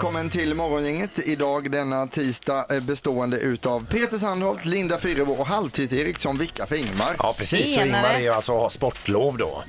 välkommen till Morgongänget. Idag denna tisdag eh, bestående utav Peter Sandholt, Linda Fyrebo och Halvtids-Erik som vickar för Ingmar. Ja, precis. Och Ingmar är ju alltså har sportlov då.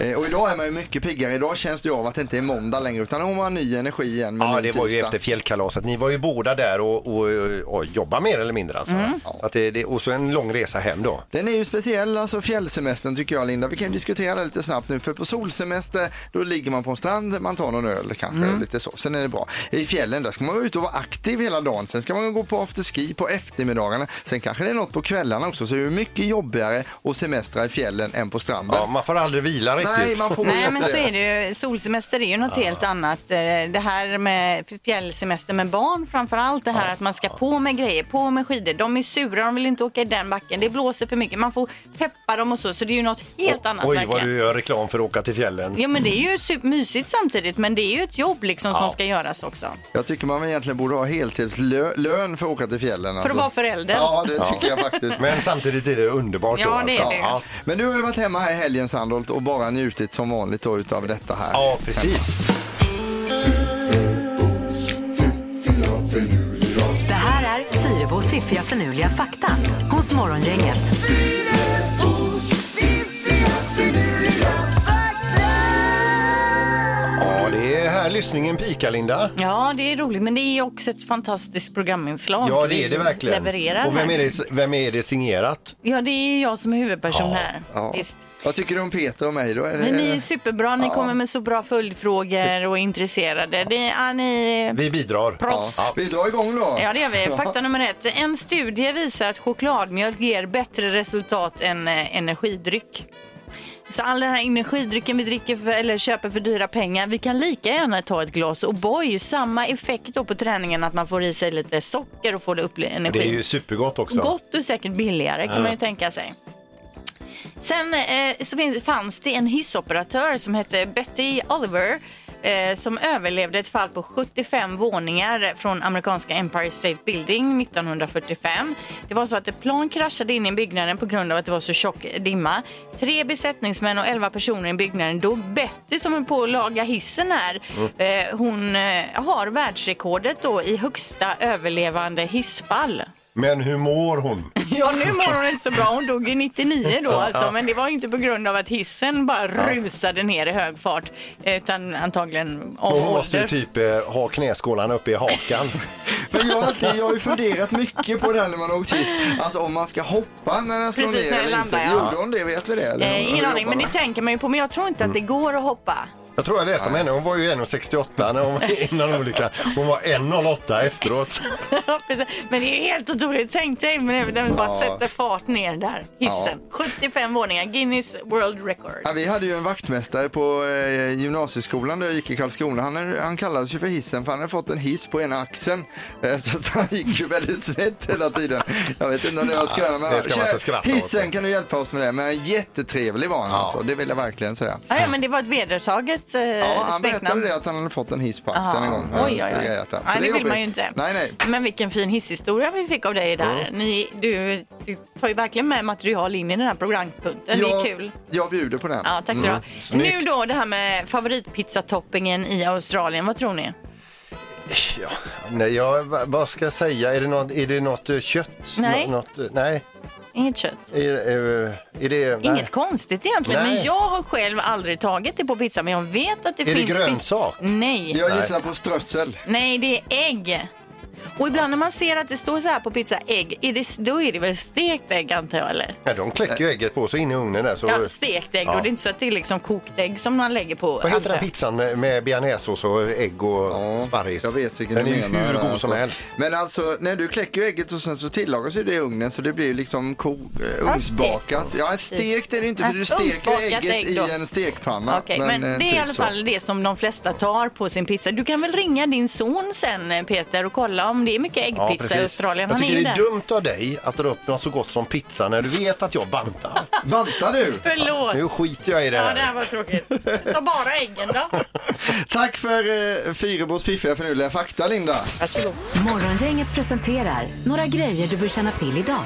Eh, Och idag är man ju mycket piggare. Idag känns det ju av att det inte är måndag längre utan hon har ny energi igen med Ja, det var ju efter fjällkalaset. Ni var ju båda där och, och, och jobbar mer eller mindre alltså. Så att det, det, och så en lång resa hem då. Den är ju speciell, alltså fjällsemestern tycker jag Linda. Vi kan ju diskutera det lite snabbt nu för på solsemester då ligger man på en strand, man tar någon öl kanske, Mm. lite så. Sen är det bra. I fjällen där ska man vara ute och vara aktiv hela dagen. Sen ska man gå på afterski på eftermiddagarna. Sen kanske det är något på kvällarna också så det är mycket jobbigare att semestra i fjällen än på stranden. Ja, man får aldrig vila riktigt. Nej, man får Nej, men så är det ju. Solsemester är ju något helt annat. Eh, Det här med fjällsemester med barn framför allt. Det här att man ska på med grejer, på med skidor. De är sura, de vill inte åka i den backen. Det blåser för mycket. Man får peppa dem och så. Så det är ju något helt annat Oj, verkligen. vad du gör reklam för att åka till fjällen. Ja, men det är ju mysigt samtidigt. Men det är ju ett jobb liksom som ska göras också. Jag tycker man egentligen borde ha heltidslön för att åka till fjällen. För alltså. att vara förälder. Ja, det tycker jag faktiskt. Men samtidigt är det underbart Ja, då. det är alltså. det. Ja, Men du har ju varit hemma här i helgen Sandholt och bara njutit som vanligt då utav detta här. ja, precis. Det här är Fyrebos fiffiga förnuliga fakta hos Morgongänget. Här lyssningen pikar, Linda. Ja, det är roligt. Men det är också ett fantastiskt programinslag. Ja, det är det verkligen. levererar Och vem är det, vem är det signerat? Ja, det är jag som är huvudperson här. Ja. Visst. Vad tycker du om Peter och mig då? Är det... Men ni är superbra, ni kommer med så bra följdfrågor och är intresserade. Det, ja, ni... Vi bidrar. Proffs. Ja. Vi drar igång då. Ja, det gör vi. Fakta nummer ett. En studie visar att chokladmjölk ger bättre resultat än eh, energidryck. Så all den här energidrycken vi dricker för, eller köper för dyra pengar, vi kan lika gärna ta ett glas O'boy. Samma effekt då på träningen att man får i sig lite socker och får det upp energi. Det är ju supergott också. Gott och säkert billigare kan man ju tänka sig. Sen eh, så fanns det en hissoperatör som hette Betty Oliver eh, som överlevde ett fall på 75 våningar från amerikanska Empire State Building 1945. Det var så att ett plan kraschade in i byggnaden på grund av att det var så tjock dimma. Tre besättningsmän och 11 personer i byggnaden dog. Betty som är på att laga hissen här, eh, hon eh, har världsrekordet då i högsta överlevande hissfall. Men hur mår hon? Ja, nu mår hon inte så bra. Hon dog i 99 då alltså. Men det var ju inte på grund av att hissen bara rusade ner i hög fart. Utan antagligen av Hon måste ju ålder. typ eh, ha knäskålarna uppe i hakan. Men jag, har alltid- jag har ju funderat mycket på det här när man har åkt hiss. Alltså om man ska hoppa när den slår Precis, ner när den eller landar, inte. ja. Gjorde hon det? Vet vi det? Eller Eh, hur ingen aning, men det man? tänker man ju på. Men jag tror inte att det går att hoppa. Jag tror jag läste om henne, hon var ju 1,68 när hon var innan olyckan. Hon var 1,08 efteråt. Men det är ju helt otroligt. Tänk dig, men den bara Ja. sätter fart ner där, hissen. 75 våningar, Guinness World Record. Ja, vi hade ju en vaktmästare på eh, gymnasieskolan där jag gick i Karlskrona. Han, är- han kallades ju för hissen för han hade fått en hiss på ena axeln. Eh, så att han gick ju väldigt snett hela tiden. Jag vet inte om det var men det ska man inte skratta åt. hissen kan du hjälpa oss med det. Men jättetrevlig var han alltså. Det vill jag verkligen säga. Ja, ja, men det var ett vedertaget eh, Ja, han berättade det att han hade fått en hiss på axeln en gång. Oj, oj, oj. det. Nej, det är vill man ju inte. Nej, nej. Men vilken fin hisshistoria vi fick av dig där. Ni, du, du tar ju verkligen med material in i den här programpunkten. Det är Jag- kul. Jag bjuder på den. Ja, tack så snyggt. Nu då det här med favoritpizzatoppingen i Australien. Vad tror ni? Ja, nej, jag, va- vad ska jag säga? Är det något, är det något eh, kött? Nej. Nå- Något, eh, nej. Inget kött. Är, är, är det... nej. Inget konstigt egentligen. Nej. Men jag har själv aldrig tagit det på pizza. Men jag vet att det Är det finns... pi- grönsak? Nej. Jag gissar på strössel. Nej, det är ägg. Och ibland när man ser att det står så här på pizza, ägg, är det, då är det väl stekt ägg antar jag eller? Ja, de kläcker ju ägget på så in i ugnen där. Så, Ja, stekt ägg. Ja. Och det är inte så att det är liksom kokt ägg som man lägger på. Vad heter den pizzan med, med bearnaisesås och ägg och Ja, sparris? Jag vet vilken Den du är ju menar. hur god alltså. som helst. Men alltså när du kläcker ägget och sen så tillagas ju det i ugnen så det blir ju liksom ko, eh, ugnsbakat. Ja, stekt är det inte för du steker ägget ägg i en stekpanna. Okej, men, eh, det är i typ alla så. fall det som de flesta tar på sin pizza. Du kan väl ringa din son sen eh, Peter och kolla om det är mycket äggpizza i Australien. Jag Han är tycker det är dumt av dig att dra upp något så gott som pizza när du vet att jag bantar. Bantar du? Förlåt. Nu skiter jag i det Ja, här. det här var tråkigt. Ta bara äggen då. Tack för eh, Fyrebos fiffiga förnuliga fakta Linda. Varsågod. Morgongänget presenterar några grejer du bör känna till idag.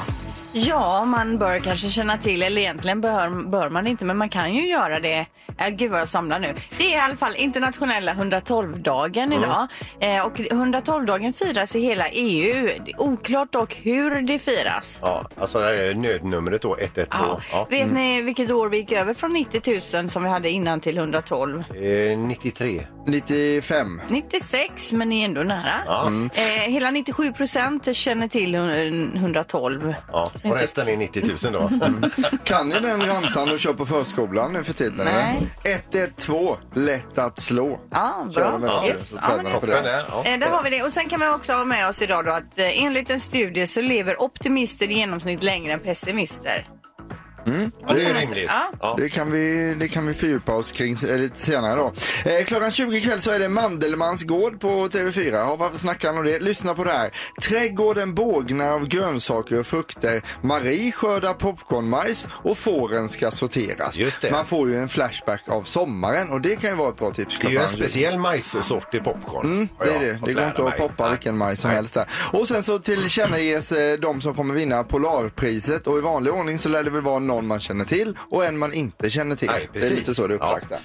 Ja, man bör kanske känna till, eller egentligen bör, bör man inte, men man kan ju göra det. Äh, gud vad jag samlar nu. Det är i alla fall internationella 112-dagen idag. Eh, och 112-dagen firas i hela EU. Det är Oklart dock hur det firas. Ja, alltså nödnumret då, 112. Ja. Ja. Vet ni vilket år vi gick över från 90 000 som vi hade innan till 112? Eh, 93. 95. 96, men ni är ändå nära. Ja. Eh, hela 97 procent känner till hun- 112. Ja, och resten är 90 000 då. Kan ni den ramsan och kör på förskolan nu för tiden? Nej. eller? 112, lätt att slå. Ja, Kör bra. de med Yes. så Ja, tränar men de på Toppen där. Ja. Eh, Där har vi det. Och sen kan vi också ha med oss idag då att eh, enligt en studie så lever optimister i genomsnitt längre än pessimister. Ja, det är rimligt. Ja. Det kan, vi, det kan vi fördjupa oss kring eh, lite senare då. Eh, klockan 20 ikväll så är det Mandelmans gård på TV4. Ja, varför snackar han om det? Lyssna på det här. Trädgården bågnar av grönsaker och frukter. Marie skördar popcornmajs och fåren ska sorteras. Just det. Man får ju en flashback av sommaren och det kan ju vara ett bra tips. Det är ju en klockan 20. speciell majssort i popcorn. Mm, det är det. Det går inte att poppa vilken majs som helst där. Och sen så tillkännages eh, de som kommer vinna Polarpriset och i vanlig ordning så lär det väl vara någon man känner till och en man inte känner till. Nej, det är precis. lite så det är upplagt där.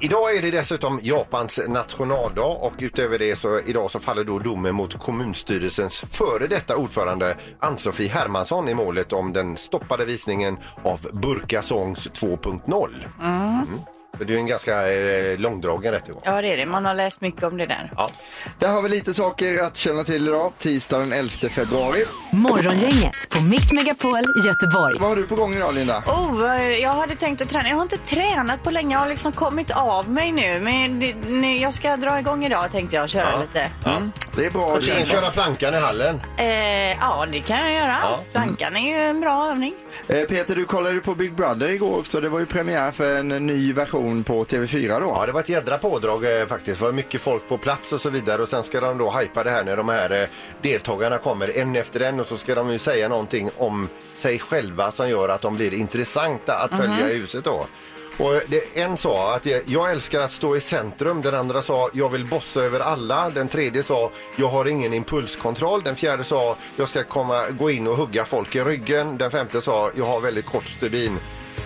Idag är det dessutom Japans nationaldag och utöver det så idag så faller då domen mot kommunstyrelsens före detta ordförande Ann-Sofie Hermansson i målet om den stoppade visningen av Burka Songs 2.0. Mm. Så det är en ganska eh, långdragen rättegång. Ja, det är det. Man har läst mycket om det där. Ja. Där har vi lite saker att känna till idag, tisdag den 11 februari. Morgongänget på Mix Megapol Göteborg. Vad har du på gång idag Linda? Oh, eh, jag hade tänkt att träna. Jag har inte tränat på länge. Jag har liksom kommit av mig nu. Men det, nu, jag ska dra igång idag tänkte jag köra lite. Mm. Det är bra att Kanske köra plankan i hallen. Eh, ja, det kan jag göra. Ja. Plankan är ju en bra övning. Eh, Peter, du kollade på Big Brother igår också. Det var ju premiär för en ny version på TV4 då. Ja, det var ett jädra pådrag eh, faktiskt. Det var mycket folk på plats och så vidare och sen ska de då hypa det här när de här eh, deltagarna kommer en efter en och så ska de ju säga någonting om sig själva som gör att de blir intressanta att följa i huset då. Och det, en sa att jag- jag älskar att stå i centrum, den andra sa jag vill bossa över alla, den tredje sa jag har ingen impulskontroll, den fjärde sa jag ska komma, gå in och hugga folk i ryggen, den femte sa jag har väldigt kort stubin.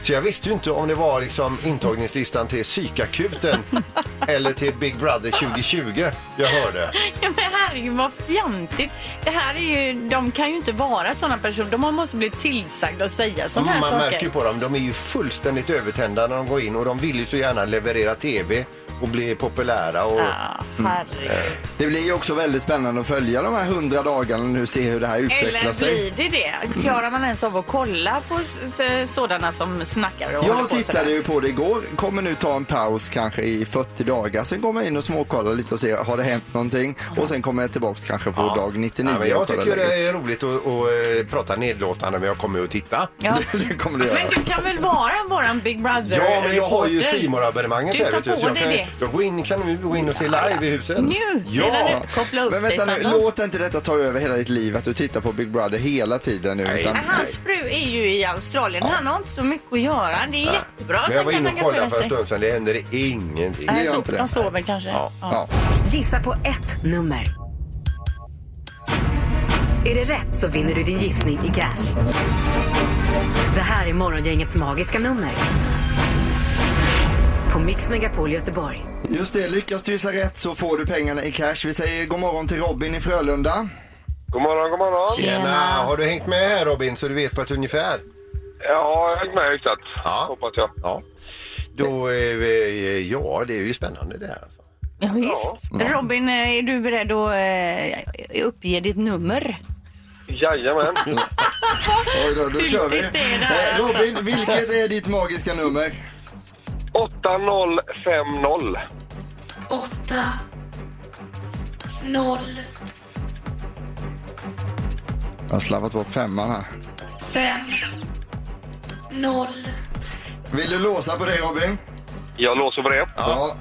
Så jag visste ju inte om det var liksom intagningslistan till psykakuten eller till Big Brother 2020 jag hörde. Ja, men herregud vad fjantigt. Det här är ju, de kan ju inte vara sådana personer. De måste bli tillsagda att säga sådana här Man saker. märker ju på dem, de är ju fullständigt övertända när de går in och de vill ju så gärna leverera tv och bli populära. Och... Ja, herregud. Det blir ju också väldigt spännande att följa de här hundra dagarna nu och se hur det här utvecklar Eller sig. blir det det? Klarar man ens av att kolla på sådana som snackar och Jag på tittade ju på det igår, kommer nu ta en paus kanske i 40 dagar. Sen kommer jag in och småkollar lite och ser, har det hänt någonting? Och sen kommer jag tillbaks kanske på dag 99 Ja, men jag tycker det läget. är roligt att, att eh, prata nedlåtande men jag kommer att titta. Ja. det kommer du göra. Men du kan väl vara våran Big Brother Ja, men jag har ju simor abonnemanget Du här. tar du, på så jag, dig kan, jag går in, kan nu gå in och se live i huset. Nu, redan Ja. nu. Koppla upp Men dig vänta nu, Sandra. låt inte detta ta över hela ditt liv att du tittar på Big Brother hela tiden nu. Nej. Utan, Hans fru är ju i Australien. Han har inte så mycket att göra. Det är jättebra att Men jag var kan inne och kollade engagera för en sig. stund sedan. Det händer ingenting. Nej, gör så, inte det. de sover kanske. Ja. ja. Gissa på ett nummer. Är det rätt så vinner du din gissning i cash. Det här är Morgongängets magiska nummer. På Mix Megapol Göteborg. Just det, lyckas du gissa rätt så får du pengarna i cash. Vi säger god morgon till Robin i Frölunda. God morgon, god morgon. Tjena! Har du hängt med här Robin så du vet på ett ungefär? Ja, jag har hängt med hyfsat. Ja. Hoppas jag. Ja. Då, eh, ja det är ju spännande det här alltså. Ja, visst. Robin, eh, är du beredd att eh, uppge ditt nummer? Jajamän. Oj då, då kör vi. Styltigt det är det här, Eh, Robin, vilket är ditt magiska nummer? 8050. åtta, noll, Jag har slarvat bort femman här. fem, noll. Vill du låsa på det Robin? Jag låser på det. Ja.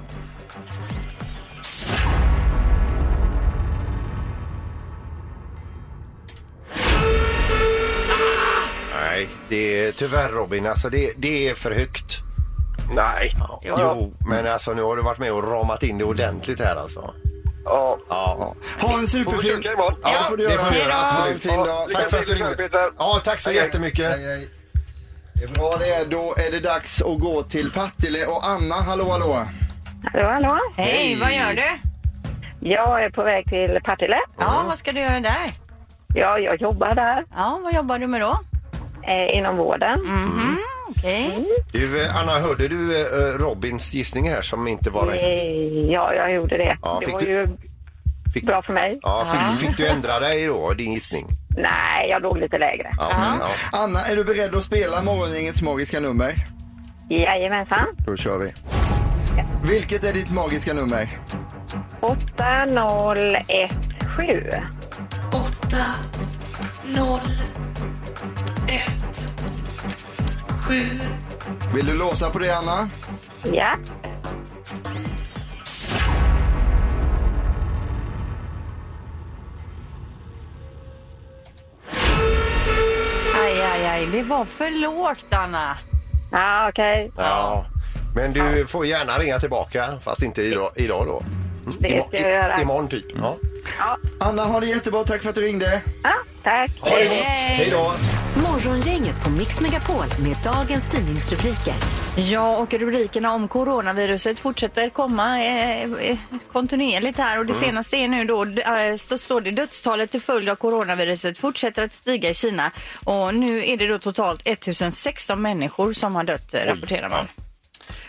Nej, det är tyvärr Robin, alltså det, det är för högt. Nej. Jo, men alltså nu har du varit med och ramat in det ordentligt här alltså. Ja. Ja. Ja. Ha en superfin... Ja, det får du göra. det Absolut. fin dag. Tack för att du ringde. Ja, tack så Hej, hej. jättemycket. Hej, hej. Det är bra det. Då är det dags att gå till Partille och Anna. Hallå, hallå. Hallå, hallå. Hej, vad gör du? Jag är på väg till Partille. Ja, vad ska du göra där? Ja, jag jobbar där Ja, vad jobbar du med då? eh, inom vården. Mhm, okej. Du, eh, Anna, hörde du eh, eh, Robins gissning här som inte var rätt? Eh, ja, jag gjorde det. Ja, det var du- ju Fick, bra för mig. ja, fick, fick du ändra dig då, din gissning? Nej, jag låg lite lägre. Ja, ja. Anna, är du beredd att spela morgongängets magiska nummer? Jajamensan. Då kör vi. Vilket är ditt magiska nummer? 8017. 8, sju. Vill du låsa på det, Anna? Ja. Aj, aj, aj. Det var för lågt, Anna. Ja, okej. ja. Men du får gärna ringa tillbaka, fast inte idag, idag då. Det Imo- ska jag göra. i- Imorgon typ. Ja. Ja, Anna, ha det jättebra. Tack för att du ringde. ja tack. Ha det gott. Hej då. Morgongänget på Mix Megapol med dagens tidningsrubriker. Ja, och rubrikerna om coronaviruset fortsätter komma eh, eh, kontinuerligt här och det senaste är nu då, eh, så står det dödstalet till följd av coronaviruset fortsätter att stiga i Kina och nu är det då totalt 1016 människor som har dött, rapporterar man.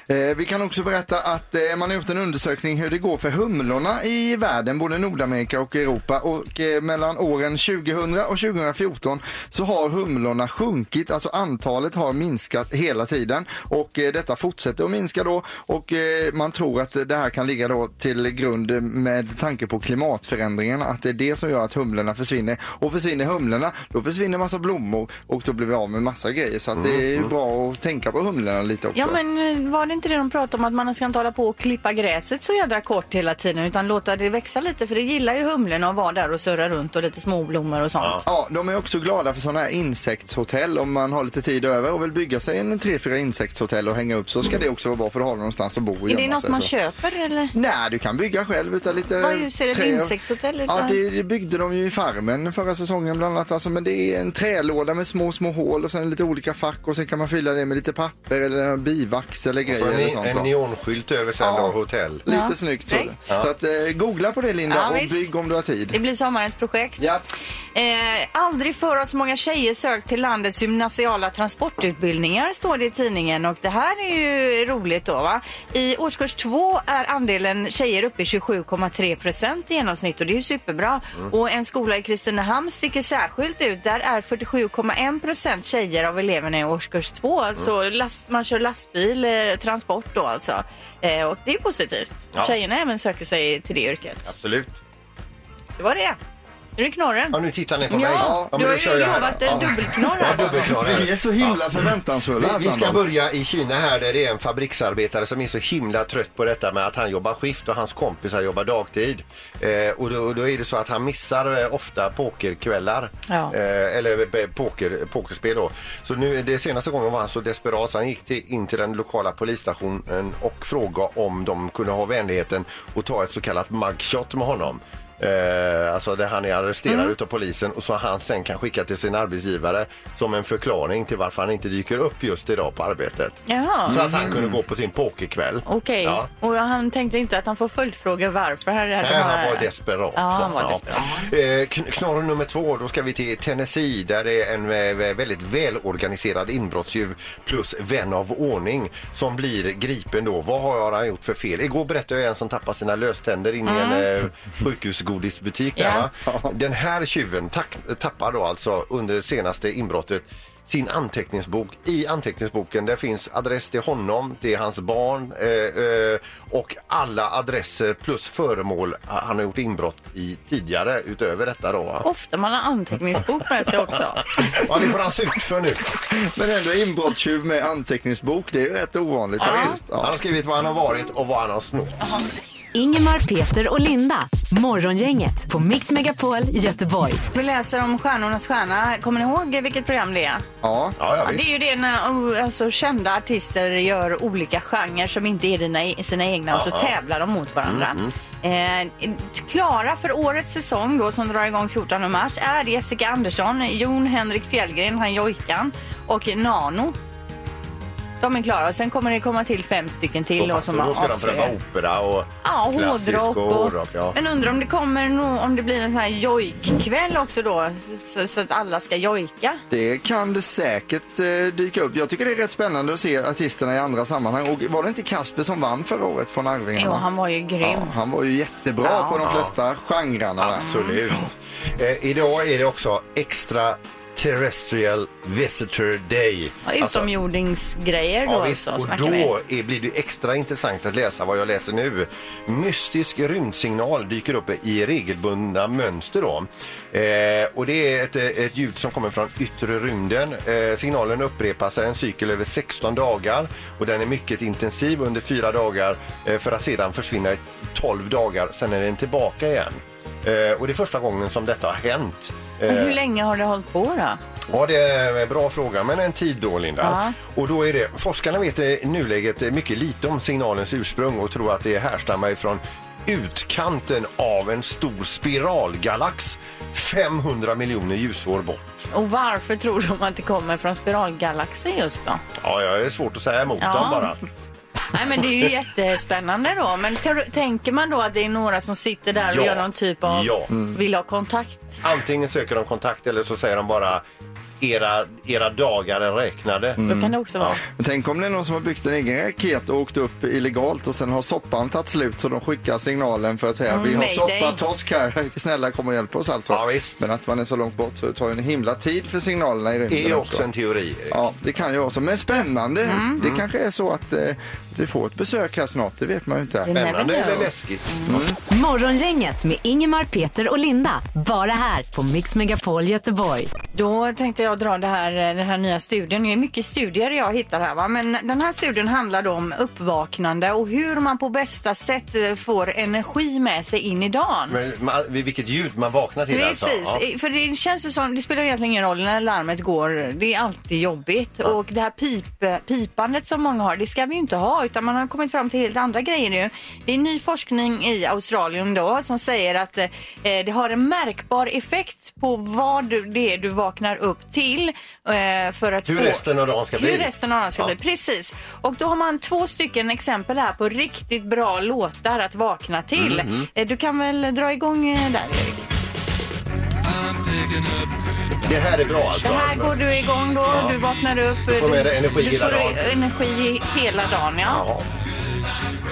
Eh, vi kan också berätta att eh, man har gjort en undersökning hur det går för humlorna i världen, både Nordamerika och Europa. Och eh, mellan åren 2000 och 2014 så har humlorna sjunkit, alltså antalet har minskat hela tiden. Och eh, detta fortsätter att minska då och eh, man tror att det här kan ligga då till grund med tanke på klimatförändringarna, att det är det som gör att humlorna försvinner. Och försvinner humlorna, då försvinner massa blommor och då blir vi av med massa grejer. Så att det är ju bra att tänka på humlorna lite också. Ja, men eh, var det inte det de pratade om att man ska inte hålla på och klippa gräset så jädra kort hela tiden utan låta det växa lite för det gillar ju humlorna att vara där och surra runt och lite småblommor och sånt. Ja, de är också glada för sådana här insektshotell. Om man har lite tid över och vill bygga sig en tre, fyra insektshotell och hänga upp så ska det också vara bra för har du någonstans att bo och Är det något sig, man så. köper eller? Nej, du kan bygga själv utan lite Vad det, ett insektshotell, eller? Ja, det, det byggde de ju i farmen förra säsongen bland annat. Alltså, men det är en trälåda med små, små hål och sen lite olika fack och sen kan man fylla det med lite papper eller bivax eller grejer eller sånt. en neonskylt över sen Ja. då, hotell. Lite Ja. snyggt så. Nej. Så att, eh, googla på det Linda Ja, och visst. bygg om du har tid. Det blir sommarens projekt. Ja. Eh, aldrig förr har så många tjejer sökt till landets gymnasiala transportutbildningar står det i tidningen och det här är ju roligt då va. I årskurs två är andelen tjejer uppe i 27,3 procent i genomsnitt och det är ju superbra. Och en skola i Kristinehamn sticker särskilt ut. Där är 47,1 procent tjejer av eleverna i årskurs två. Alltså last, man kör lastbil, eh, transport då alltså. Eh, och det är positivt. Ja. Tjejerna även söker sig till det yrket. Absolut. Det var det. Nu är det knorren. Ja, nu tittar ni på mig. Ja, men du då har kör ju jag här lovat en dubbelknorr Ja, alltså. dubbelknorr här. Vi är så himla förväntansfulla. Vi, vi ska börja i Kina här där det är en fabriksarbetare som är så himla trött på detta med att han jobbar skift och hans kompisar jobbar dagtid. Eh, och, då, och då är det så att han missar eh, ofta pokerkvällar. Ja. Eh, eller eh, poker, pokerspel då. Så nu det senaste gången var han så desperat så han gick till, in till den lokala polisstationen och frågade om de kunde ha vänligheten att ta ett så kallat mugshot med honom. Eh, alltså där han är arresterad Mm. utav polisen och så han sen kan skicka till sin arbetsgivare som en förklaring till varför han inte dyker upp just idag på arbetet. Jaha. Så att han kunde gå på sin pokerkväll. Okej, Ja. och han tänkte inte att han får följdfrågor varför. Här, här, Nej, han var desperat. Ja, han var Ja. desperat. Eh, kn- Knorr nummer två, då ska vi till Tennessee där det är en eh, väldigt välorganiserad inbrottstjuv plus vän av ordning som blir gripen då. Vad har han gjort för fel? Igår berättade jag en som tappade sina löständer in i en eh, sjukhusgodisbutik. Där, Ja. va? Den här tjuven tack, tappar då alltså under senaste inbrottet sin anteckningsbok. I anteckningsboken där finns adress till honom, till hans barn eh, eh, och alla adresser plus föremål han har gjort inbrott i tidigare utöver detta då. va? Ofta man har anteckningsbok med sig också. Ja, det får han se ut för nu. Men ändå inbrottstjuv med anteckningsbok, det är ju rätt ovanligt Ja, visst. Han har skrivit var han har varit och vad han har snott. Ingemar, Peter och Linda. Morgongänget på Mix Megapol Göteborg. Vi läser om Stjärnornas stjärna. Kommer ni ihåg vilket program det är? Ja, Ja, ja, Ja, det är ju det när oh, alltså, kända artister gör olika genrer som inte är dina, sina egna och så tävlar de mot varandra. Eh, klara för årets säsong då som drar igång 14 mars är Jessica Andersson, Jon Henrik Fjällgren, han Jojkan och Nano. De är klara och sen kommer det komma till fem stycken till då, som Så då ska de pröva opera och Ja, klassisk hårdrock. och Och, hårdrock. Ja. Men undrar om det kommer no, om det blir en sån här jojkkväll också då så, så att alla ska jojka. det kan det säkert eh, dyka upp. Jag tycker det är rätt spännande att se artisterna i andra sammanhang. Och var det inte Kasper som vann förra året från Arvingarna? Jo, han var ju grym. Ja, han var ju jättebra Ja. på de flesta genrerna. där. Absolut. Eh, idag är det också extra Terrestrial Visitor Day. Ja, Utomjordingsgrejer då Ja, visst, alltså, och då är, blir det extra intressant att läsa vad jag läser nu. Mystisk rymdsignal dyker upp i regelbundna mönster. Då. Eh, och det är ett, ett ljud som kommer från yttre rymden. Eh, signalen upprepas en cykel över 16 dagar och den är mycket intensiv under fyra dagar eh, för att sedan försvinna i 12 dagar. Sen är den tillbaka igen. Eh, och det är första gången som detta har hänt. Eh, Men hur länge har det hållit på då? Ja, det är en bra fråga, men en tid då, Linda. Ja. Och då är det, forskarna vet i nuläget mycket lite om signalens ursprung och tror att det härstammar ifrån utkanten av en stor spiralgalax 500 miljoner ljusår bort. Och varför tror de att det kommer från spiralgalaxer just då? Ja, jag är svårt att säga emot Ja. dem bara. Nej men det är ju jättespännande då. Men tänker man då att det är några som sitter där och Ja. gör någon typ av, Ja. vill ha kontakt? Antingen söker de kontakt eller så säger de bara era, era dagar är räknade. Så kan det också vara. Men tänk om det är någon som har byggt en egen raket och åkt upp illegalt och sen har soppan tagit slut så de skickar signalen för att säga vi har mayday. soppatorsk här, snälla kom och hjälp oss alltså. Ja, visst. Men att man är så långt bort så det tar ju en himla tid för signalerna i rymden Det är också en teori. Erik. Ja, det kan ju vara så. Men spännande. Mm. Det kanske är så att eh, vi får ett besök här snart, det vet man ju inte. never Spännande eller läskigt? Morgongänget med Ingemar, Peter och Linda. Bara här på Mix Megapol Göteborg. Då tänkte jag dra det här, den här nya studien. Det är mycket studier jag hittar här va? men den här studien handlar då om uppvaknande och hur man på bästa sätt eh, får energi med sig in i dagen. Men, man, vilket ljud man vaknar till Precis, alltså. Ja. för det känns ju som, det spelar egentligen ingen roll när larmet går, det är alltid jobbigt. Och det här pip, pipandet som många har, det ska vi ju inte ha utan man har kommit fram till helt andra grejer nu. Det är ny forskning i Australien då som säger att eh, det har en märkbar effekt på vad du, det är du vaknar upp till. Eh, för att Hur få, resten av dagen ska hur bli. resten av dagen ska Ja. bli. Precis. Och då har man två stycken exempel här på riktigt bra låtar att vakna till. Mm, Eh, Du kan väl dra igång eh, där Erik? Det här är bra alltså. Det här går du igång då, du vaknar upp. Du får med dig energi du hela får dagen. energi hela dagen, ja. Ja.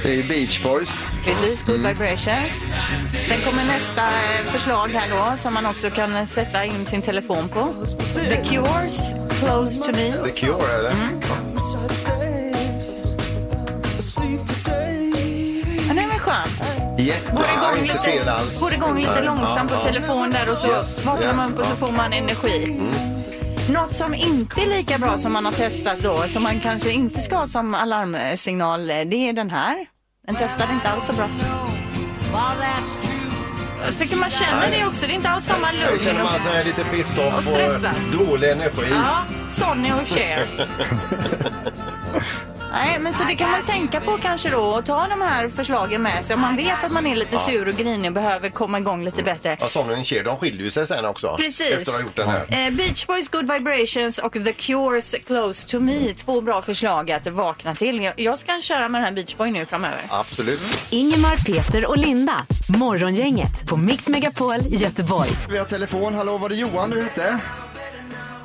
Det är ju Beach Boys. Precis, good Mm. vibrations. Sen kommer nästa eh, förslag här då som man också kan eh, sätta in sin telefon på. The Cures, Close to Me. The Cure eller? Mm. Ja, den väl skön. Jätte... Går igång inte fel lite, alls. går igång lite långsamt på telefon där och så vaknar man upp och så får man energi. Något som inte är lika bra som man har testat då, som man kanske inte ska ha som alarmsignal, det är den här. Den testade inte alls så bra. Jag tycker man känner det också, det är inte alls samma Jag lugn. känner man sig lite pissed Och off och stressad. dålig energi. Ja, Sonny och Cher. Nej, men så det kan man tänka på kanske då och ta de här förslagen med sig. Om man vet att man är lite sur och grinig och behöver komma igång lite bättre. Ja, Sonny och Cher, de skiljer ju sig sen också. Precis. Efter att ha gjort den här. Eh, Beach Boys Good Vibrations och The Cures Close to Me. Två bra förslag att vakna till. Jag, jag ska köra med den här Beach Boy nu framöver. Absolut. Ingemar, Peter och Linda. Morgongänget på Mix Megapol Göteborg. Vi har telefon. Hallå, var det Johan du hette?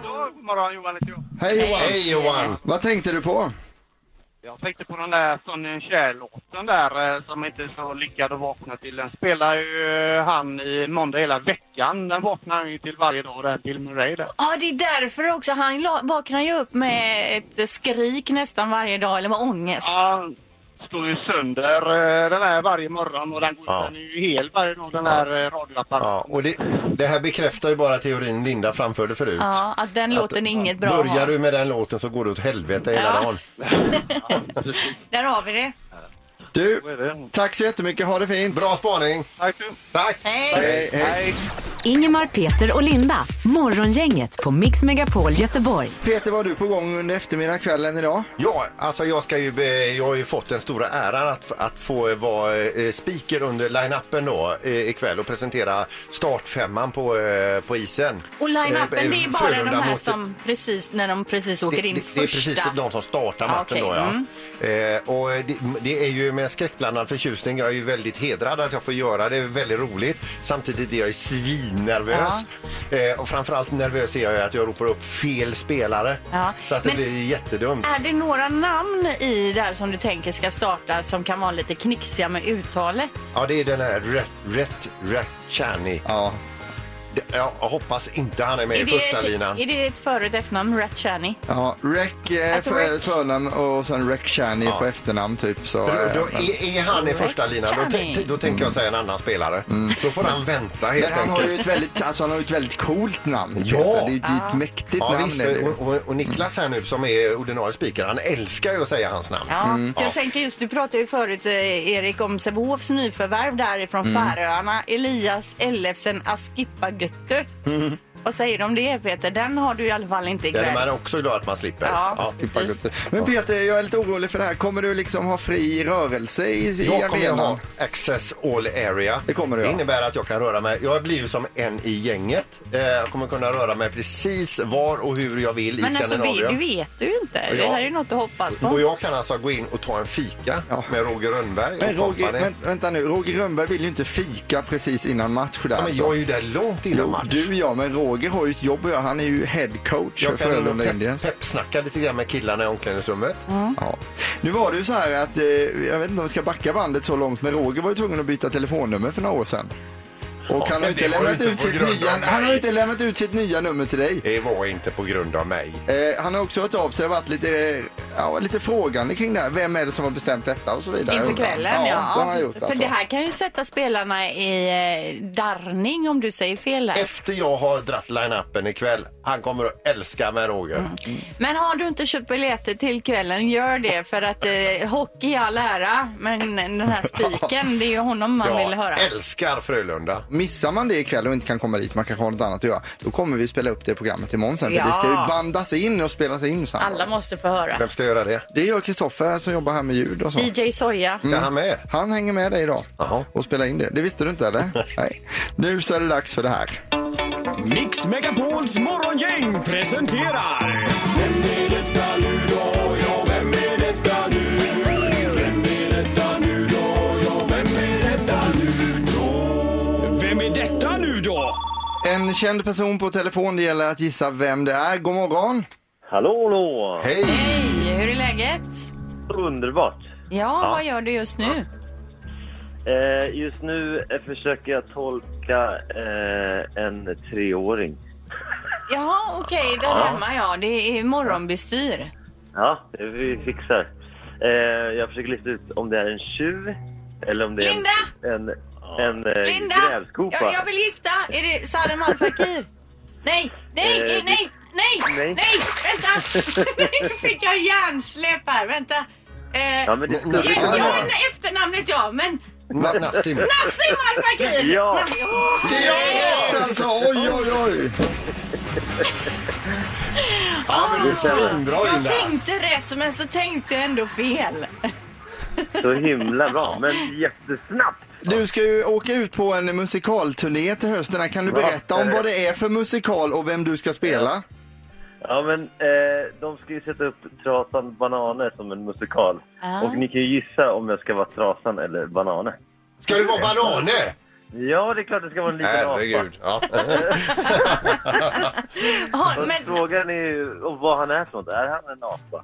God morgon Johan heter jag. Hej Johan. Hej Johan! Vad tänkte du på? Jag tänkte på den där Sonny Cher-låten där eh, som inte är så lyckad att vakna till. Den spelar ju eh, han i måndag hela veckan. Den vaknar han ju till varje dag där, Bill Murray där. Ja, det är därför också. Han vaknar ju upp med ett skrik nästan varje dag, eller med ångest. Ja, står ju sönder eh, den här varje morgon och den, går, Ja. den är ju hel varje dag den där ja. radioapparaten. Ja, och det, det här bekräftar ju bara teorin Linda framförde förut. Ja, att den låten är inget bra Börjar du med den låten så går det åt helvete hela Ja. dagen. Där har vi det. Du, Så är det. tack så jättemycket. Ha det fint. Bra spaning. Tack. Tack. Hej, hej. Ingemar, Peter och Linda. Morgongänget på Mix Megapol Göteborg. Peter, var du på gång under eftermiddagskvällen idag? Ja, alltså jag, ska ju, be- jag har ju fått den stora äran att, att få vara eh, speaker under line-upen då eh, ikväll och presentera startfemman på, eh, på isen. Och line-upen, Eh, det är bara de här mot- som precis, när de precis Det, åker det, in det är första. precis de som startar Ja, matchen okej, då ja. mm. Eh, och det, det är ju med skräckblandad förtjusning. Jag är ju väldigt hedrad att jag får göra det. Det är väldigt roligt. Samtidigt är jag svinnervös. Eh, och framförallt nervös är jag ju att jag ropar upp fel spelare. Ja, Så att det men- blir jättedumt. Är det några namn i där som du tänker ska starta som kan vara lite knixiga med uttalet? Ja, det är den här Ret, Ret, Ratchani. Ja. Jag hoppas inte han är med Är i det, första ett, linan. är det ett för och efternamn, Ratchani? Ja, Rec eh, Alltså, för, Rec- förnamn och sen Rec Chani Ja. på efternamn typ. Så, För eh, då, är, är han i första linan, då, Ratchani. t- då tänker jag säga en annan spelare. Då får han vänta helt Mm. men han har ju enkelt. ett väldigt, alltså han har ju ett väldigt coolt namn. Ja. Det är ju ett mäktigt Ja, namn. visst, är det ju. och, och, och Niklas här nu som är ordinarie speaker, han älskar ju att säga hans namn. Ja, jag tänker just, du pratade ju förut eh, Erik om Sävehofs nyförvärv därifrån Mm. Färöarna. Elias Ellefsen Askippa Götte. Mm. Vad säger du om det Peter? Den har du i alla fall inte Den är ikväll. man också glad att man slipper. Ja. Skippa gott. Men Peter, jag är lite orolig för det här. Kommer du liksom ha fri rörelse i, i Jag kommer arenan? ha access all area. Det kommer du, det ja. innebär att jag kan röra mig. Jag blir ju som en i gänget. Eh, Jag kommer kunna röra mig precis var och hur jag vill i Men alltså, det, Skandinavien. det vet du ju inte. Det Ja. här är ju något att hoppas på. Och jag kan alltså gå in och ta en fika Ja. med Roger Rönnberg Men och Roger, company. vänt, vänta nu, Roger Rönnberg vill ju inte fika precis innan match där. ja, men alltså. jag är ju där långt innan Jo, match. du ja, men Roger har ju ett jobb att göra. Han är ju head coach för jag Frölunda pep, Indians. peppsnacka lite grann med killarna i omklädningsrummet. Ja. Nu var det ju så här att, eh, jag vet inte om vi ska backa bandet så långt, men Roger var ju tvungen att byta telefonnummer för några år sedan. Och han, har inte det var ju lämnat inte ut på sitt grund nya, av han har inte lämnat ut sitt nya nummer till dig. Det var inte på grund av mig. Eh, han har också hört av sig och varit lite, ja, lite frågande kring det här. Vem är det som har bestämt detta och så vidare. Inför kvällen, ja. Ja, det har han gjort för alltså. det här kan ju sätta spelarna i eh, darrning om du säger fel här. Efter jag har dratt line-upen ikväll, han kommer att älska mig Roger. Mm. Men har du inte köpt biljetter till kvällen, gör det. För att eh, hockey i all ära, men den här spiken, det är ju honom man vill höra. Jag älskar Frölunda. Missar man det ikväll och inte kan komma dit, man kanske har något annat att göra, då kommer vi spela upp det programmet imorgon sen. För Ja. det ska ju bandas in och spelas in samtidigt. Alla måste få höra. Vem ska göra det? Det gör Kristoffer som jobbar här med ljud och så. DJ Soja. Ska han med? Han hänger med dig idag Jaha. och spelar in det. Det visste du inte eller? Nej. Nu så är det dags för det här. Mix Megapols morgongäng presenterar... Vem är detta nu då? Ja, vem är detta nu? Vem är detta nu då? Ja, vem är detta nu då? Vem är detta nu då? En känd person på telefon, det gäller att gissa vem det är. God morgon! Hallå, hallå! Hej! Hej, hur är läget? Underbart! Ja, vad gör du just nu? Eh, just nu försöker jag tolka eh, en treåring. Jaha, okej, där hemma ja. Det är morgonbestyr. Ja, det vi fixar. Eh, jag försöker lista ut om det är en tjuv eller om det är Linda! en, en, en Linda! grävskopa. Jag, jag vill gissa. Är det Sadem Al Fakir? Nej, nej, Eh, nej, nej, nej, nej. nej, vänta! Nu fick jag hjärnsläpp här, vänta. Eh, Ja, men det Ja, ja, ja, vara. men efternamnet ja, men Nassim. Nassim Al Fakir! Ja. Det är rätt alltså! Oj, oj, oj! Ja, men du är svinbra Jag Linda. tänkte rätt, men så tänkte jag ändå fel. Så himla bra, men jättesnabbt. Du ska ju åka ut på en musikalturné till hösten. Kan du berätta om vad det är för musikal och vem du ska spela? Ja, men eh, de ska ju sätta upp Trasan Bananer som en musikal. Ah. Och ni kan ju gissa om jag ska vara Trasan eller Bananer. Ska du vara bananer? Ja, det är klart det ska vara en liten apa. Herregud. Ja. Ja, men, Frågan är ju om vad han är för något. Är han en apa?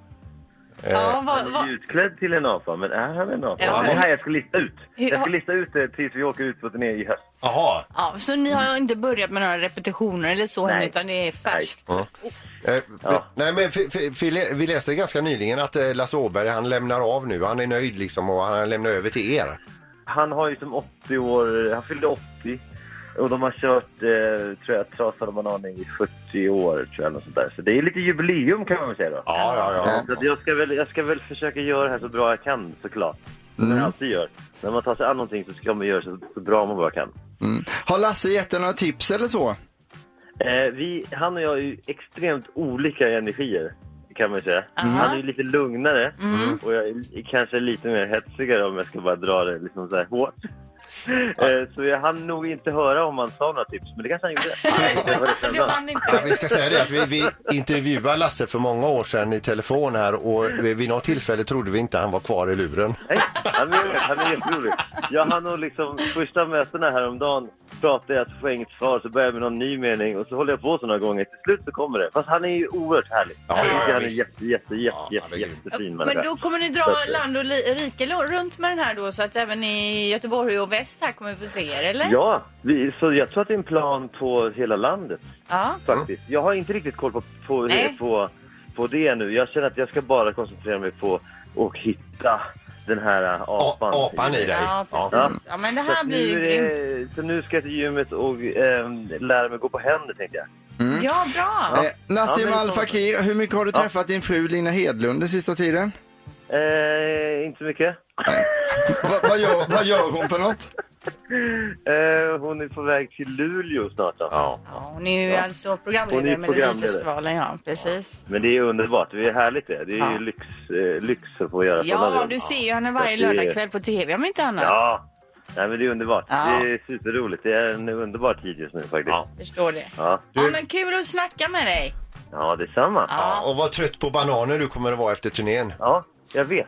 ja, vad, Han är vad, ju utklädd till en apa, men är han en apa? Ja. Det här jag ska lista ut. Jag ska lista ut det tills vi åker ut på turné i höst. Jaha. ja, så ni har inte börjat med några repetitioner eller så Nej. utan det är färskt? Ja. Eh, Ja. Nej, men vi läste ganska nyligen att eh, Lasse Åberg han lämnar av nu. Han är nöjd liksom och han lämnar över till er. Han har ju som 80 år, han fyllde 80. Och de har kört, eh, tror jag, Trasan och Bananer i 40 år, tror jag. Något sånt där. Så det är lite jubileum kan man väl säga då. Ja, ja, ja. Så jag, ska väl, jag ska väl försöka göra det här så bra jag kan såklart. Som man alltid gör. När man tar sig an någonting så ska man göra så, så bra man bara kan. Har Lasse gett dig några tips eller så? Eh, vi, han och jag är ju extremt olika i energier, kan man säga. Han är ju lite lugnare och jag är kanske lite mer hetsigare om jag ska bara dra det liksom så här hårt. Eh, så jag hann nog inte höra om han sa några tips, men det kanske han gjorde. Det var. Ja, vi ska säga det att vi, vi intervjuade Lasse för många år sedan i telefon här och vid något tillfälle trodde vi inte han var kvar i luren. Nej, han är, han är jätterolig. Jag hann nog liksom första mötena häromdagen pratade jag, så får jag inget svar, så börjar jag med någon ny mening och så håller jag på så några gånger. Till slut så kommer det. Fast han är ju oerhört härlig. Ja, jag ja, tycker ja, han är jätte, jätte, jätte, Ja, jätte, jättefin Men då kommer ni dra land och rike runt med den här då så att även i Göteborg och väst här kommer vi få se er, eller? Ja, vi, så jag tror att det är en plan på hela landet Ja. faktiskt. Jag har inte riktigt koll på, på, Nej. på, på det nu. Jag känner att jag ska bara koncentrera mig på att hitta den här apan. A- apan i dig. Ja, Ja. precis. Ja, men det Så, här att blir ju nu, grymt. så nu ska jag till gymmet och eh, lära mig gå på händer tänkte jag. Ja, bra. Eh, Nassim Ja, men- Al Fakir, hur mycket har du träffat din fru Lina Hedlund den sista tiden? Eh, inte så mycket. Va, vad, gör, vad gör hon för något? Eh, hon är på väg till Luleå snart då. Ja. Ja, hon är ju alltså Hon programledare är med programledare. Melodifestivalen, ja, precis. Men det är underbart. Det är härligt det. Det är Ja. ju lyx, eh, lyx att få göra sådana Ja, jobb. du ser ju henne varje är- lördagkväll på tv om inte annat. Ja. Nej, men det är underbart. Ja. Det är superroligt. Det är en underbar tid just nu faktiskt. Ja. Ja, Förstår det. ja. Ja, men kul att snacka med dig. detsamma. Ja. Ja, och vad trött på bananer du kommer att vara efter turnén. Jag vet.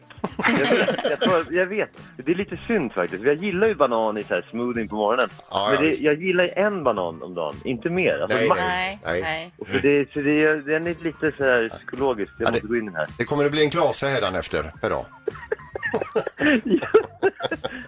Jag vet. Jag, tror, jag vet. Det är lite synd faktiskt. Jag gillar ju banan i så här smoothie på morgonen. Ja, men ja, det, visst. jag gillar ju en banan om dagen, inte mer. Alltså, Nej, max. Nej, Nej. nej. Och För det, för det, den är lite så här psykologisk. Jag Ja, det- måste gå in i den här. Det kommer att bli en klase hädanefter per dag.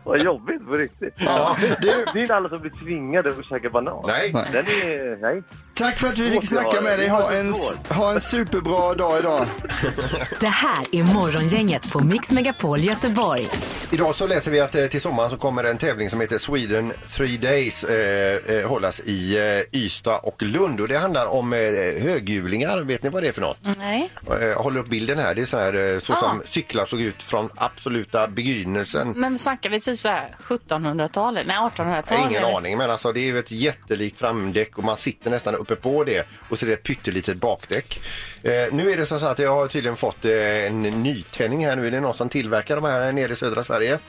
Vad jobbigt på riktigt. Ja, du, Det är inte alla som blir tvingade att käka banan. Nej. Den är... Nej. Tack för att vi fick snacka med det. dig. Ha en, ha en superbra dag idag. Det här är Morgongänget på Mix Megapol Göteborg. Idag så läser vi att eh, till sommaren så kommer en tävling som heter Sweden Three Days eh, eh, hållas i eh, Ystad och Lund och det handlar om eh, höghjulingar. Vet ni vad det är för något? Nej. Eh, Jag håller upp bilden här. Det är så här eh, så Ah. som cyklar såg ut från absoluta begynnelsen. Men snackar vi typ så här 1700-talet? Nej, 1800-talet? Jag har ingen aning, men alltså det är ju ett jättelikt framdäck och man sitter nästan uppe på det och så är det ett pyttelitet bakdäck. Eh, nu är det så att jag har tydligen fått eh, en nytändning här nu. Är det någon som tillverkar de här nere i södra Sverige?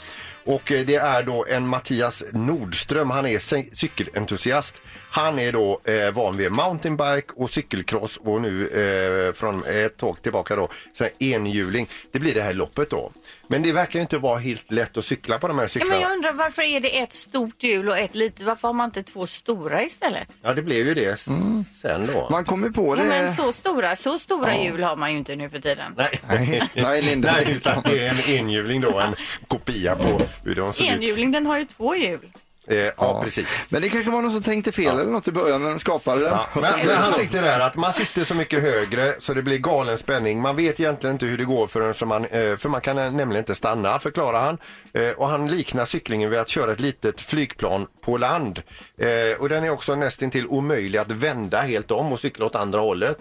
Och eh, det är då en Mattias Nordström, han är cykelentusiast. Han är då eh, van vid mountainbike och cykelcross och nu eh, från ett tåg tillbaka då, så enhjuling. Det blir det här loppet då. Men det verkar ju inte vara helt lätt att cykla på de här Ja, cyklarna. men jag undrar varför är det ett stort hjul och ett litet? Varför har man inte två stora istället? Ja, det blev ju det sen då. Man kommer på Ja, det. men så stora, så stora hjul har man ju inte nu för tiden. Nej, Nej, nej, Linda. Nej, utan det är en enhjuling då, en kopia på hur de såg ut. Enhjuling, den har ju två hjul. Eh, ja, precis. Men det kanske var någon som tänkte fel eller något i början när de skapade den. Ja, men, men han sitter där att man sitter så mycket högre så det blir galen spänning. Man vet egentligen inte hur det går förrän man, eh, för man kan nämligen inte stanna, förklarar han. Eh, och han liknar cyklingen vid att köra ett litet flygplan på land. Eh, och den är också nästintill omöjlig att vända helt om och cykla åt andra hållet.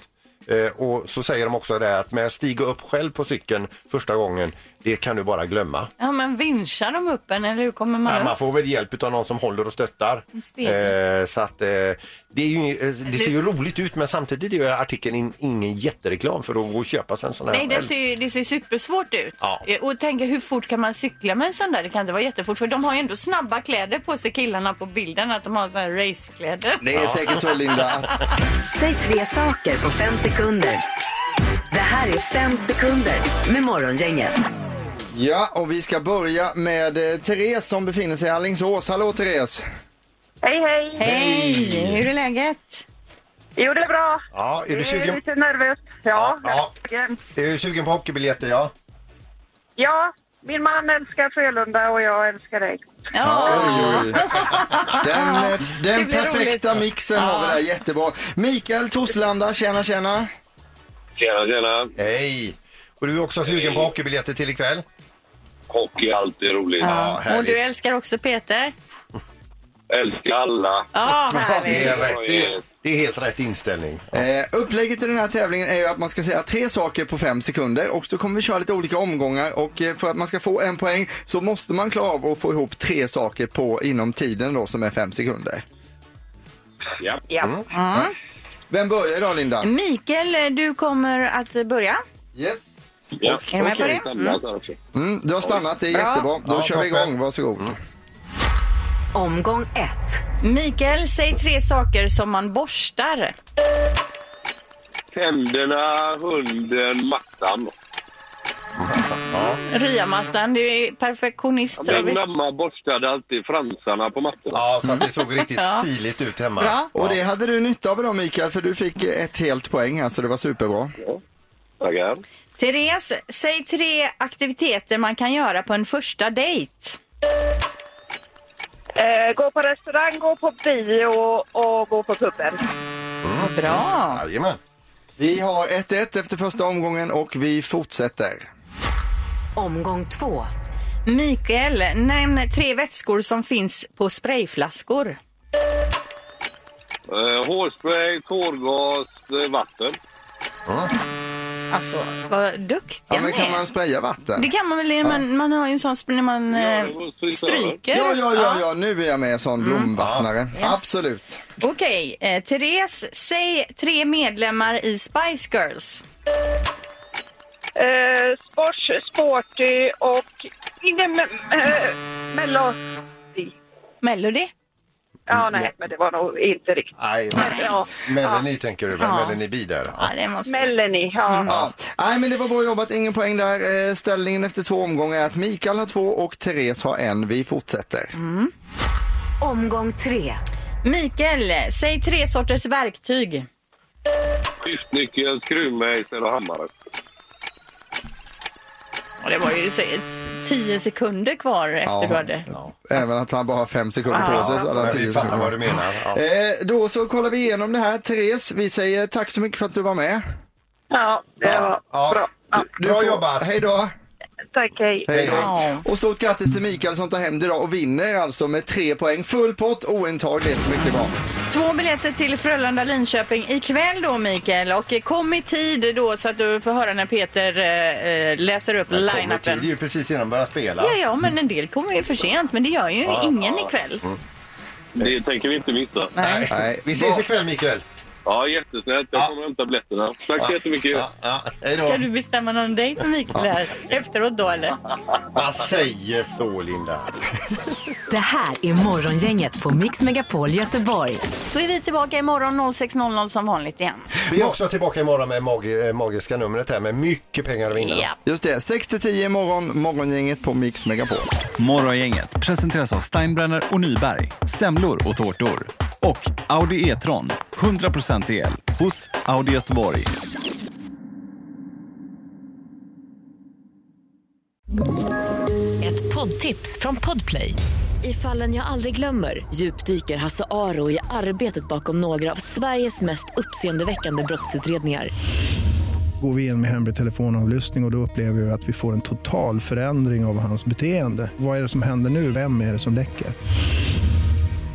Och så säger de också det att med att stiga upp själv på cykeln första gången, det kan du bara glömma. Ja, men vinschar de upp en eller hur kommer man Nej, upp? man får väl hjälp av någon som håller och stöttar. Eh, så att, eh, det, är ju, eh, det ser ju roligt ut men samtidigt är artikeln in, ingen jättereklam för att gå och köpa sig en sån här Nej, det ser, det ser supersvårt ut. Ja. Eh, Och tänker hur fort kan man cykla med en sån där? Det kan inte vara jättefort för de har ju ändå snabba kläder på sig killarna på bilden att de har såna här racekläder. Det är säkert så Linda. Säg tre saker på fem sekunder. Det här är fem sekunder med Morgongänget. Ja, och vi ska börja med eh, Therese som befinner sig i Alingsås. Hallå Therese! Hej, hej. Hej! Hur är läget? Jo, det är bra. Ja, är du Det är sugen, lite nervöst. Ja, Ja, verkligen. är du sugen på hockeybiljetter? Ja. ja, min man älskar Frölunda och jag älskar dig. Ja, Oj, oj. Den, eh, den blir perfekta roligt. mixen har vi där, jättebra. Mikael Torslanda, tjena tjena. Tjena, tjena. Hej! Och du är också sugen på hockeybiljetter till ikväll? Hockey är alltid roligt. ja. och härligt. du älskar också Peter? Älskar alla. Ja, Det härligt. är, rätt, det, är, det är helt rätt inställning. Eh, upplägget i den här tävlingen är ju att man ska säga tre saker på fem sekunder och så kommer vi köra lite olika omgångar och eh, för att man ska få en poäng så måste man klara av att få ihop tre saker på inom tiden då som är fem sekunder. Ja. Ja. Vem börjar idag Linda? Mikael, du kommer att börja. Yes. Ja. Är du med på det? Också. Mm, du har stannat, det är Bra. jättebra. Då Ja, kör vi toppen. igång, varsågod. Omgång ett. Mikael, säg tre saker som man borstar. Tänderna, hunden, mattan. Ryamattan, du är perfektionist. Min mamma borstade alltid fransarna på mattorna. Ja, så att det såg riktigt Ja. stiligt ut hemma. Bra. Och det hade du nytta av idag Mikael för du fick ett helt poäng, alltså det var superbra. Tackar. Therese, säg tre aktiviteter man kan göra på en första dejt. Eh, gå på restaurang, gå på bio och gå på puben. Bra. Jajamän. Vi har 1-1 efter första omgången och vi fortsätter. Omgång två. Mikael, nämn tre vätskor som finns på sprayflaskor. Eh, hårspray, tårgas, eh, vatten. Alltså, vad duktiga Ja, men kan är. man spraya vatten? Det kan man väl, man, man har ju en sån sp- när man Ja, eh, stryker. Ja, ja, ja, ja, nu är jag med sån blomvattnare. Absolut. Okej, eh, Therese, säg tre medlemmar i Spice Girls. Eh, spors, sporty och ingen me eh, melodi. Melody? Ja, nej, men det var nog inte riktigt. Nej, Ja, Melanie tänker du väl? Ja. Melanie B där. Ja, det måste... Melanie, ja. Ja. Nej, men det var bra jobbat. Ingen poäng där. Eh, Ställningen efter två omgångar är att Mikael har två och Therese har en. Vi fortsätter. Omgång tre. Mikael, säg tre sorters verktyg. Skiftnyckel, skruvmejsel och hammare. Och det var ju så, tio sekunder kvar efter Ja. du hade... Även att han bara har fem sekunder på sig så hade han Men tio vi fattar vad sekunder. du menar. Ja. Eh, då så kollar vi igenom det här. Therese, vi säger tack så mycket för att du var med. Ja, det var Ja. bra. Ja, Du Bra får- jobbat. Hej då. Tack, hej. Hej. Och stort grattis till Mikael som tar hem det idag och vinner alltså med tre poäng. Full pott, ointag, det är mycket bra. Två biljetter till Frölunda-Linköping ikväll då Mikael och kom i tid då så att du får höra när Peter eh, eh, läser upp till, det är line-upen. ju precis innan de börjar spela. Ja, ja, men en del kommer ju för sent, men det gör ju ingen ikväll. Det tänker vi inte missa. Nej. Nej. Vi ses ikväll Mikael. Ja, jättesnällt. Jag Ja. kommer hämta biljetterna. Tack så jättemycket. Ja, ja. Ska du bestämma någon dejt med Mikael här efteråt då eller? Man säger så Linda. Det här är Morgongänget på Mix Megapol Göteborg. Så är vi tillbaka imorgon 06.00 som vanligt igen. Vi är också tillbaka imorgon med mag- eh, magiska numret här med mycket pengar att vinna. Ja. Just det, 6-10 imorgon, morgongänget på Mix Megapol. Morgongänget presenteras av Steinbrenner och Nyberg, semlor och tårtor. Och Audi E-tron, 100% el, hos Audi Göteborg. Ett poddtips från Podplay. I fallen jag aldrig glömmer djupdyker Hasse Aro i arbetet bakom några av Sveriges mest uppseendeväckande brottsutredningar. Går vi in med hemlig telefonavlyssning och, och då upplever vi att vi får en total förändring av hans beteende. Vad är det som händer nu? Vem är det som läcker?